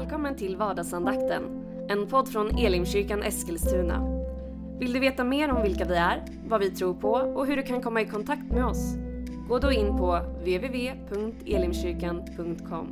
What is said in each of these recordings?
Välkommen till vardagsandakten, en podd från Elimkyrkan Eskilstuna. Vill du veta mer om vilka vi är, vad vi tror på och hur du kan komma i kontakt med oss? Gå då in på www.elimkyrkan.com.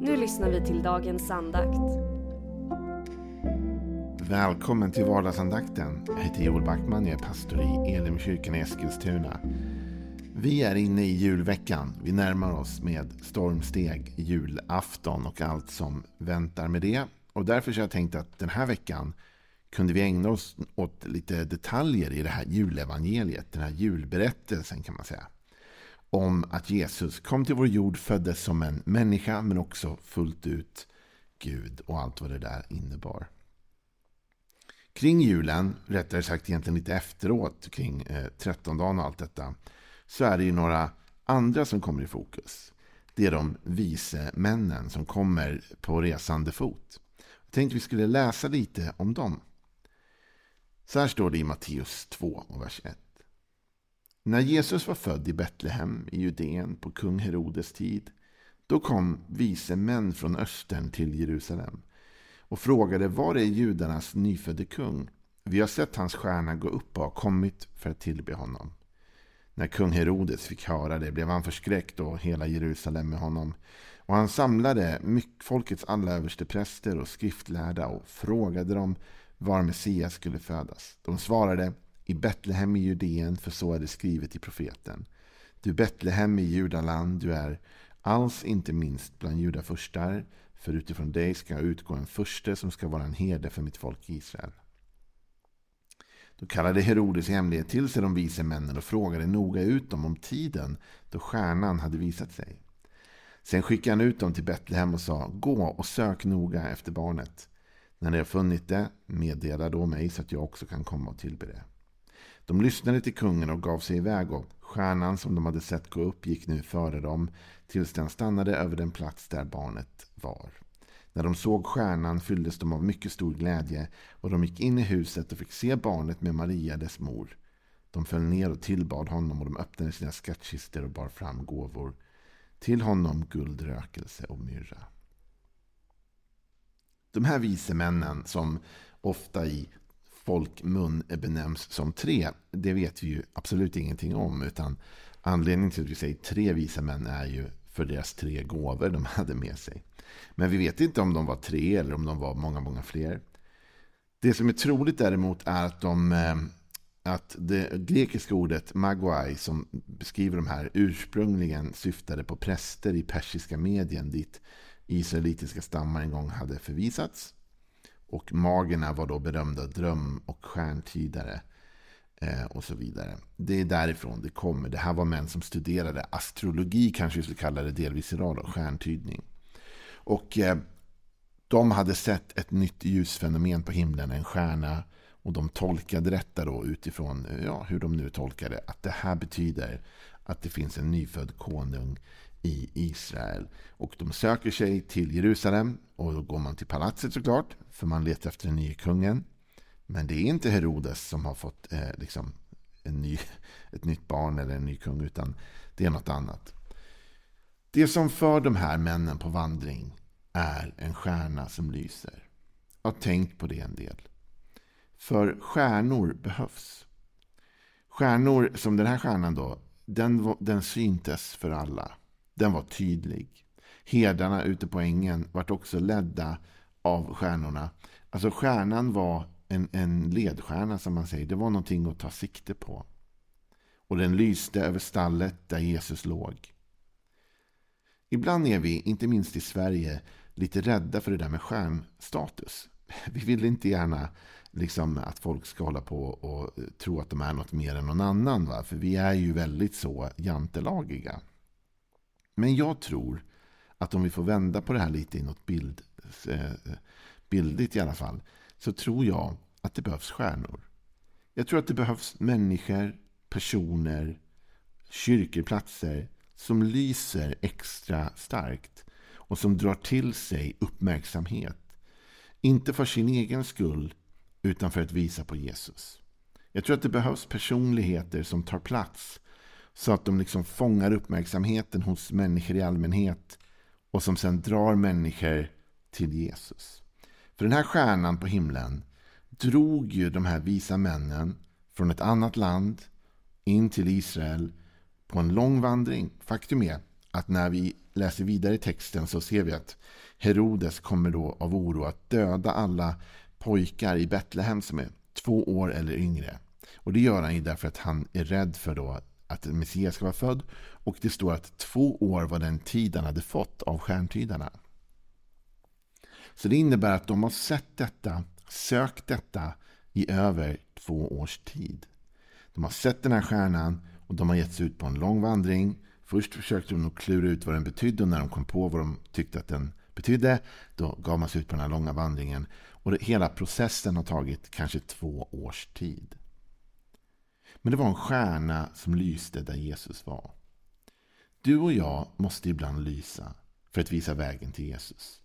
Nu lyssnar vi till dagens andakt. Välkommen till vardagsandakten. Jag heter Joel Backman, jag är pastor i Elimkyrkan i Eskilstuna. Vi är inne i julveckan. Vi närmar oss med stormsteg julafton och allt som väntar med det. Och därför så har jag tänkt att den här veckan kunde vi ägna oss åt lite detaljer i det här julevangeliet. Den här julberättelsen kan man säga. Om att Jesus kom till vår jord, föddes som en människa men också fullt ut Gud och allt vad det där innebar. Kring julen, rättare sagt egentligen lite efteråt, kring eh, trettondagen och allt detta, så är det ju några andra som kommer i fokus. Det är de vise männen som kommer på resande fot. Jag tänkte vi skulle läsa lite om dem. Så här står det i Matteus 2, vers 1. När Jesus var född i Betlehem i Judeen på kung Herodes tid, då kom vise män från östern till Jerusalem och frågade var är judarnas nyfödde kung? Vi har sett hans stjärna gå upp och har kommit för att tillbe honom. När kung Herodes fick höra det blev han förskräckt och hela Jerusalem med honom. Och han samlade folkets alla överstepräster och skriftlärda och frågade dem var Messias skulle födas. De svarade i Betlehem i Judeen, för så är det skrivet i profeten. Du Betlehem i Judaland, du är alls inte minst bland judafurstar, för utifrån dig ska jag utgå en furste som ska vara en herde för mitt folk Israel. Då kallade Herodes i hemlighet till sig de vise männen och frågade noga ut dem om tiden då stjärnan hade visat sig. Sen skickade han ut dem till Betlehem och sa Gå och sök noga efter barnet. När ni har funnit det, meddela då mig så att jag också kan komma och tillbe det. De lyssnade till kungen och gav sig iväg och stjärnan som de hade sett gå upp gick nu före dem tills den stannade över den plats där barnet var. När de såg stjärnan fylldes de av mycket stor glädje och de gick in i huset och fick se barnet med Maria, dess mor. De föll ner och tillbad honom och de öppnade sina skattkistor och bar fram gåvor. Till honom guld, rökelse och myrra. De här vise männen som ofta i folkmun benämns som tre, det vet vi ju absolut ingenting om. Utan anledningen till att vi säger tre vise män är ju för deras tre gåvor de hade med sig. Men vi vet inte om de var tre eller om de var många, många fler. Det som är troligt däremot är att, de, eh, att det grekiska ordet magwai som beskriver de här ursprungligen syftade på präster i persiska medien dit israelitiska stammar en gång hade förvisats. Och magerna var då berömda dröm och stjärntydare Eh, och så vidare. Det är därifrån det kommer. Det här var män som studerade astrologi, kanske vi skulle kalla det delvis idag, då, stjärntydning. Och eh, de hade sett ett nytt ljusfenomen på himlen, en stjärna. Och de tolkade detta då utifrån eh, ja, hur de nu tolkade. Att det här betyder att det finns en nyfödd konung i Israel. Och de söker sig till Jerusalem. Och då går man till palatset såklart. För man letar efter den nya kungen. Men det är inte Herodes som har fått eh, liksom en ny, ett nytt barn eller en ny kung. Utan det är något annat. Det som för de här männen på vandring är en stjärna som lyser. Jag har tänkt på det en del. För stjärnor behövs. Stjärnor som den här stjärnan då, den, den syntes för alla. Den var tydlig. Herdarna ute på ängen vart också ledda av stjärnorna. Alltså stjärnan var en, en ledstjärna som man säger. Det var någonting att ta sikte på. Och den lyste över stallet där Jesus låg. Ibland är vi, inte minst i Sverige, lite rädda för det där med stjärnstatus. Vi vill inte gärna liksom att folk ska hålla på och tro att de är något mer än någon annan. Va? För vi är ju väldigt så jantelagiga. Men jag tror att om vi får vända på det här lite i något bild, eh, bildligt i alla fall. Så tror jag att det behövs stjärnor. Jag tror att det behövs människor, personer, kyrkoplatser som lyser extra starkt och som drar till sig uppmärksamhet. Inte för sin egen skull, utan för att visa på Jesus. Jag tror att det behövs personligheter som tar plats så att de liksom fångar uppmärksamheten hos människor i allmänhet och som sen drar människor till Jesus. För den här stjärnan på himlen drog ju de här visa männen från ett annat land in till Israel på en lång vandring. Faktum är att när vi läser vidare i texten så ser vi att Herodes kommer då av oro att döda alla pojkar i Betlehem som är två år eller yngre. Och det gör han ju därför att han är rädd för då att Messias ska vara född. Och det står att två år var den tid han hade fått av stjärntydarna. Så det innebär att de har sett detta, sökt detta i över två års tid. De har sett den här stjärnan och de har gett sig ut på en lång vandring. Först försökte de nog klura ut vad den betydde och när de kom på vad de tyckte att den betydde då gav man sig ut på den här långa vandringen. Och det, hela processen har tagit kanske två års tid. Men det var en stjärna som lyste där Jesus var. Du och jag måste ibland lysa för att visa vägen till Jesus.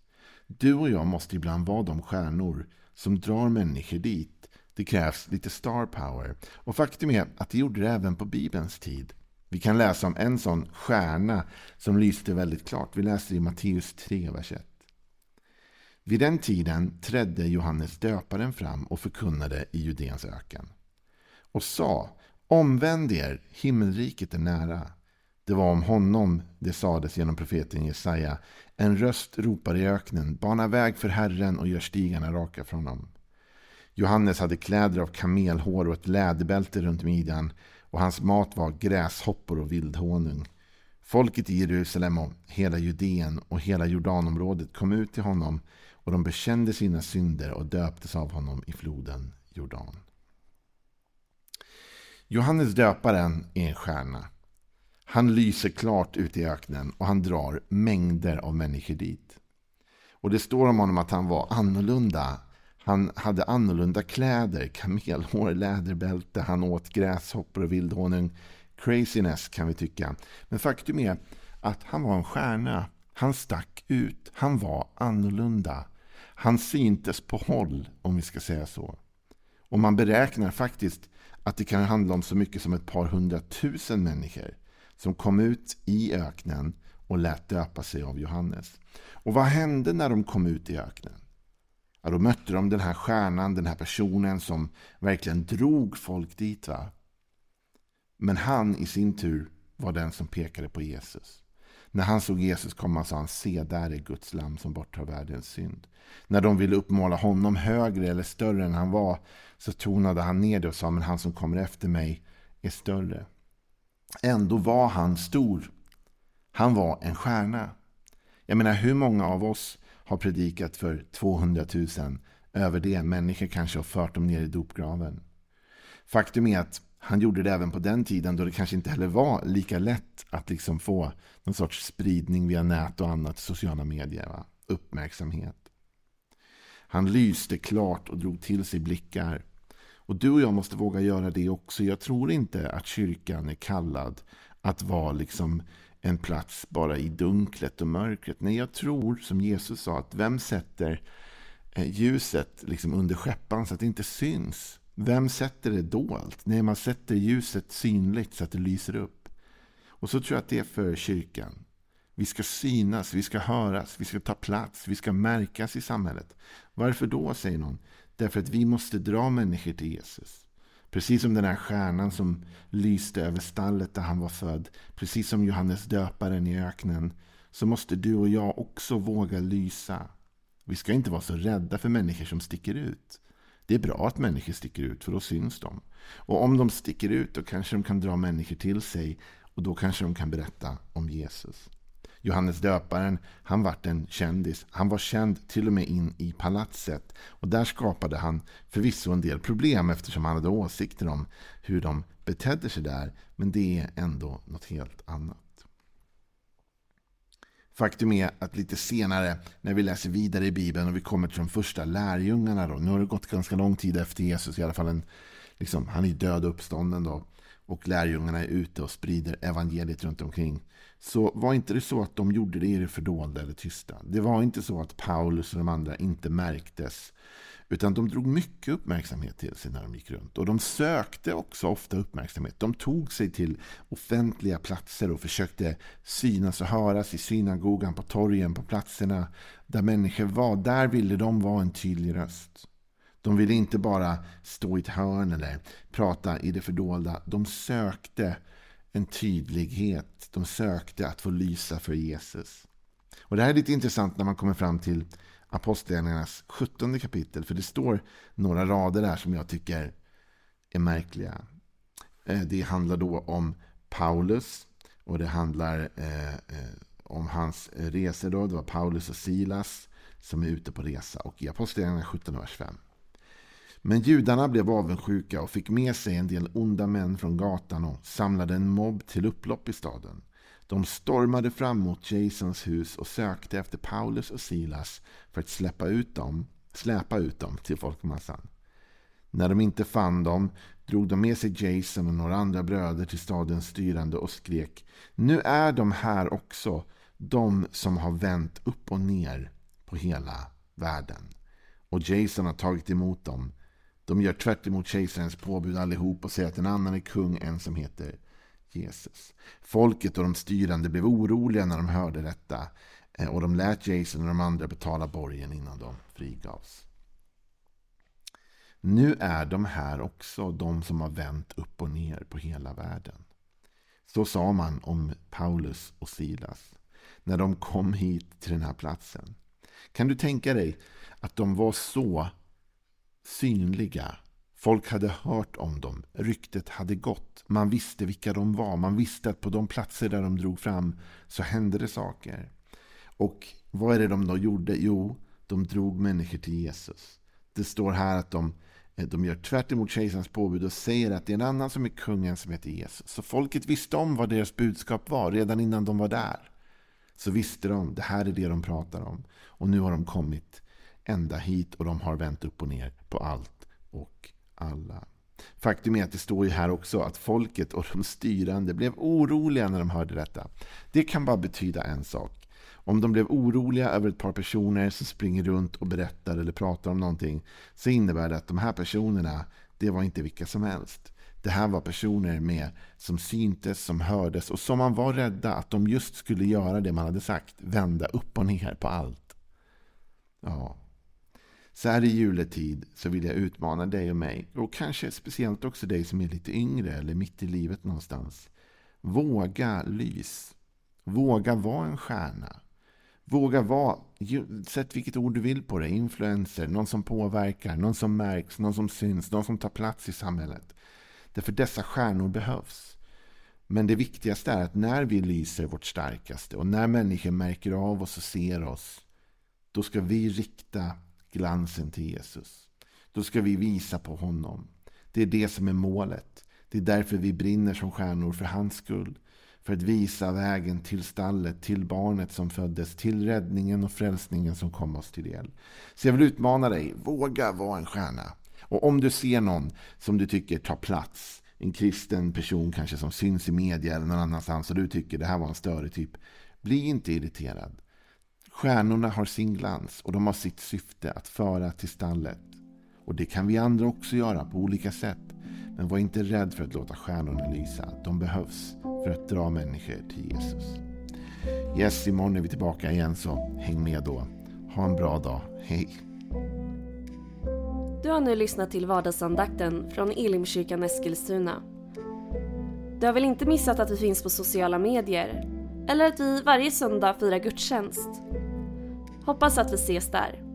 Du och jag måste ibland vara de stjärnor som drar människor dit. Det krävs lite star power. Och faktum är att det gjorde det även på Bibelns tid. Vi kan läsa om en sån stjärna som lyste väldigt klart. Vi läser i Matteus 3, vers 1. Vid den tiden trädde Johannes döparen fram och förkunnade i Judeens öken och sa Omvänd er, himmelriket är nära. Det var om honom det sades genom profeten Jesaja. En röst ropar i öknen, bana väg för Herren och gör stigarna raka från honom. Johannes hade kläder av kamelhår och ett läderbälte runt midjan och hans mat var gräshoppor och vildhonung. Folket i Jerusalem och hela Judeen och hela Jordanområdet kom ut till honom och de bekände sina synder och döptes av honom i floden Jordan. Johannes döparen är en stjärna. Han lyser klart ute i öknen och han drar mängder av människor dit. Och det står om honom att han var annorlunda. Han hade annorlunda kläder, kamelhår, läderbälte, han åt gräshoppor och vildhonung. Craziness kan vi tycka. Men faktum är att han var en stjärna. Han stack ut. Han var annorlunda. Han syntes på håll, om vi ska säga så. Och man beräknar faktiskt att det kan handla om så mycket som ett par hundratusen människor som kom ut i öknen och lät döpa sig av Johannes. Och vad hände när de kom ut i öknen? Ja, då mötte de den här stjärnan, den här personen som verkligen drog folk dit. Va? Men han i sin tur var den som pekade på Jesus. När han såg Jesus komma sa han, se där är Guds lam som borttar världens synd. När de ville uppmåla honom högre eller större än han var så tonade han ner det och sa, men han som kommer efter mig är större. Ändå var han stor. Han var en stjärna. Jag menar, hur många av oss har predikat för 200 000 över det? Människor kanske har fört dem ner i dopgraven. Faktum är att han gjorde det även på den tiden då det kanske inte heller var lika lätt att liksom få någon sorts spridning via nät och annat, sociala medier. Va? Uppmärksamhet. Han lyste klart och drog till sig blickar. Och du och jag måste våga göra det också. Jag tror inte att kyrkan är kallad att vara liksom en plats bara i dunklet och mörkret. Nej, jag tror som Jesus sa att vem sätter eh, ljuset liksom under skeppan så att det inte syns? Vem sätter det dolt? Nej, man sätter ljuset synligt så att det lyser upp. Och så tror jag att det är för kyrkan. Vi ska synas, vi ska höras, vi ska ta plats, vi ska märkas i samhället. Varför då, säger någon? Därför att vi måste dra människor till Jesus. Precis som den här stjärnan som lyste över stallet där han var född. Precis som Johannes döparen i öknen. Så måste du och jag också våga lysa. Vi ska inte vara så rädda för människor som sticker ut. Det är bra att människor sticker ut för då syns de. Och om de sticker ut då kanske de kan dra människor till sig och då kanske de kan berätta om Jesus. Johannes döparen, han vart en kändis. Han var känd till och med in i palatset. Och där skapade han förvisso en del problem eftersom han hade åsikter om hur de betedde sig där. Men det är ändå något helt annat. Faktum är att lite senare när vi läser vidare i Bibeln och vi kommer till de första lärjungarna. Då, nu har det gått ganska lång tid efter Jesus, i alla fall en, liksom, han är död och uppstånden. Då, och lärjungarna är ute och sprider evangeliet runt omkring. Så var inte det så att de gjorde det i det fördolda eller tysta. Det var inte så att Paulus och de andra inte märktes. Utan de drog mycket uppmärksamhet till sig när de gick runt. Och de sökte också ofta uppmärksamhet. De tog sig till offentliga platser och försökte synas och höras i synagogan, på torgen, på platserna där människor var. Där ville de vara en tydlig röst. De ville inte bara stå i ett hörn eller prata i det fördolda. De sökte en tydlighet. De sökte att få lysa för Jesus. Och Det här är lite intressant när man kommer fram till Apostlagärningarnas 17 kapitel. För det står några rader där som jag tycker är märkliga. Eh, det handlar då om Paulus och det handlar eh, eh, om hans resor. Då. Det var Paulus och Silas som är ute på resa. Och i Apostlagärningarna 17, vers 5. Men judarna blev avundsjuka och fick med sig en del onda män från gatan och samlade en mobb till upplopp i staden. De stormade fram mot Jasons hus och sökte efter Paulus och Silas för att släppa ut dem, släpa ut dem till folkmassan. När de inte fann dem drog de med sig Jason och några andra bröder till stadens styrande och skrek Nu är de här också, de som har vänt upp och ner på hela världen. Och Jason har tagit emot dem. De gör tvärt emot kejsarens påbud allihop och säger att en annan är kung, en som heter Jesus. Folket och de styrande blev oroliga när de hörde detta eh, och de lät Jason och de andra betala borgen innan de frigavs. Nu är de här också de som har vänt upp och ner på hela världen. Så sa man om Paulus och Silas när de kom hit till den här platsen. Kan du tänka dig att de var så synliga Folk hade hört om dem. Ryktet hade gått. Man visste vilka de var. Man visste att på de platser där de drog fram så hände det saker. Och vad är det de då gjorde? Jo, de drog människor till Jesus. Det står här att de, eh, de gör tvärt emot kejsarens påbud och säger att det är en annan som är kungen som heter Jesus. Så folket visste om vad deras budskap var redan innan de var där. Så visste de, det här är det de pratar om. Och nu har de kommit ända hit och de har vänt upp och ner på allt och alla. Faktum är att det står ju här också att folket och de styrande blev oroliga när de hörde detta. Det kan bara betyda en sak. Om de blev oroliga över ett par personer som springer runt och berättar eller pratar om någonting så innebär det att de här personerna, det var inte vilka som helst. Det här var personer med som syntes, som hördes och som man var rädda att de just skulle göra det man hade sagt. Vända upp och ner på allt. Ja, så här i juletid så vill jag utmana dig och mig och kanske speciellt också dig som är lite yngre eller mitt i livet någonstans. Våga lys. Våga vara en stjärna. Våga vara, sätt vilket ord du vill på det, influencer, någon som påverkar, någon som märks, någon som syns, någon som tar plats i samhället. Därför dessa stjärnor behövs. Men det viktigaste är att när vi lyser vårt starkaste och när människor märker av oss och ser oss, då ska vi rikta glansen till Jesus. Då ska vi visa på honom. Det är det som är målet. Det är därför vi brinner som stjärnor för hans skull. För att visa vägen till stallet, till barnet som föddes, till räddningen och frälsningen som kom oss till del. Så jag vill utmana dig, våga vara en stjärna. Och om du ser någon som du tycker tar plats, en kristen person kanske som syns i media eller någon annanstans och du tycker det här var en större typ. Bli inte irriterad. Stjärnorna har sin glans och de har sitt syfte att föra till stallet. Och det kan vi andra också göra på olika sätt. Men var inte rädd för att låta stjärnorna lysa. De behövs för att dra människor till Jesus. Yes, imorgon är vi tillbaka igen så häng med då. Ha en bra dag. Hej! Du har nu lyssnat till vardagsandakten från Elimkyrkan Eskilstuna. Du har väl inte missat att vi finns på sociala medier? Eller att vi varje söndag firar gudstjänst? Hoppas att vi ses där.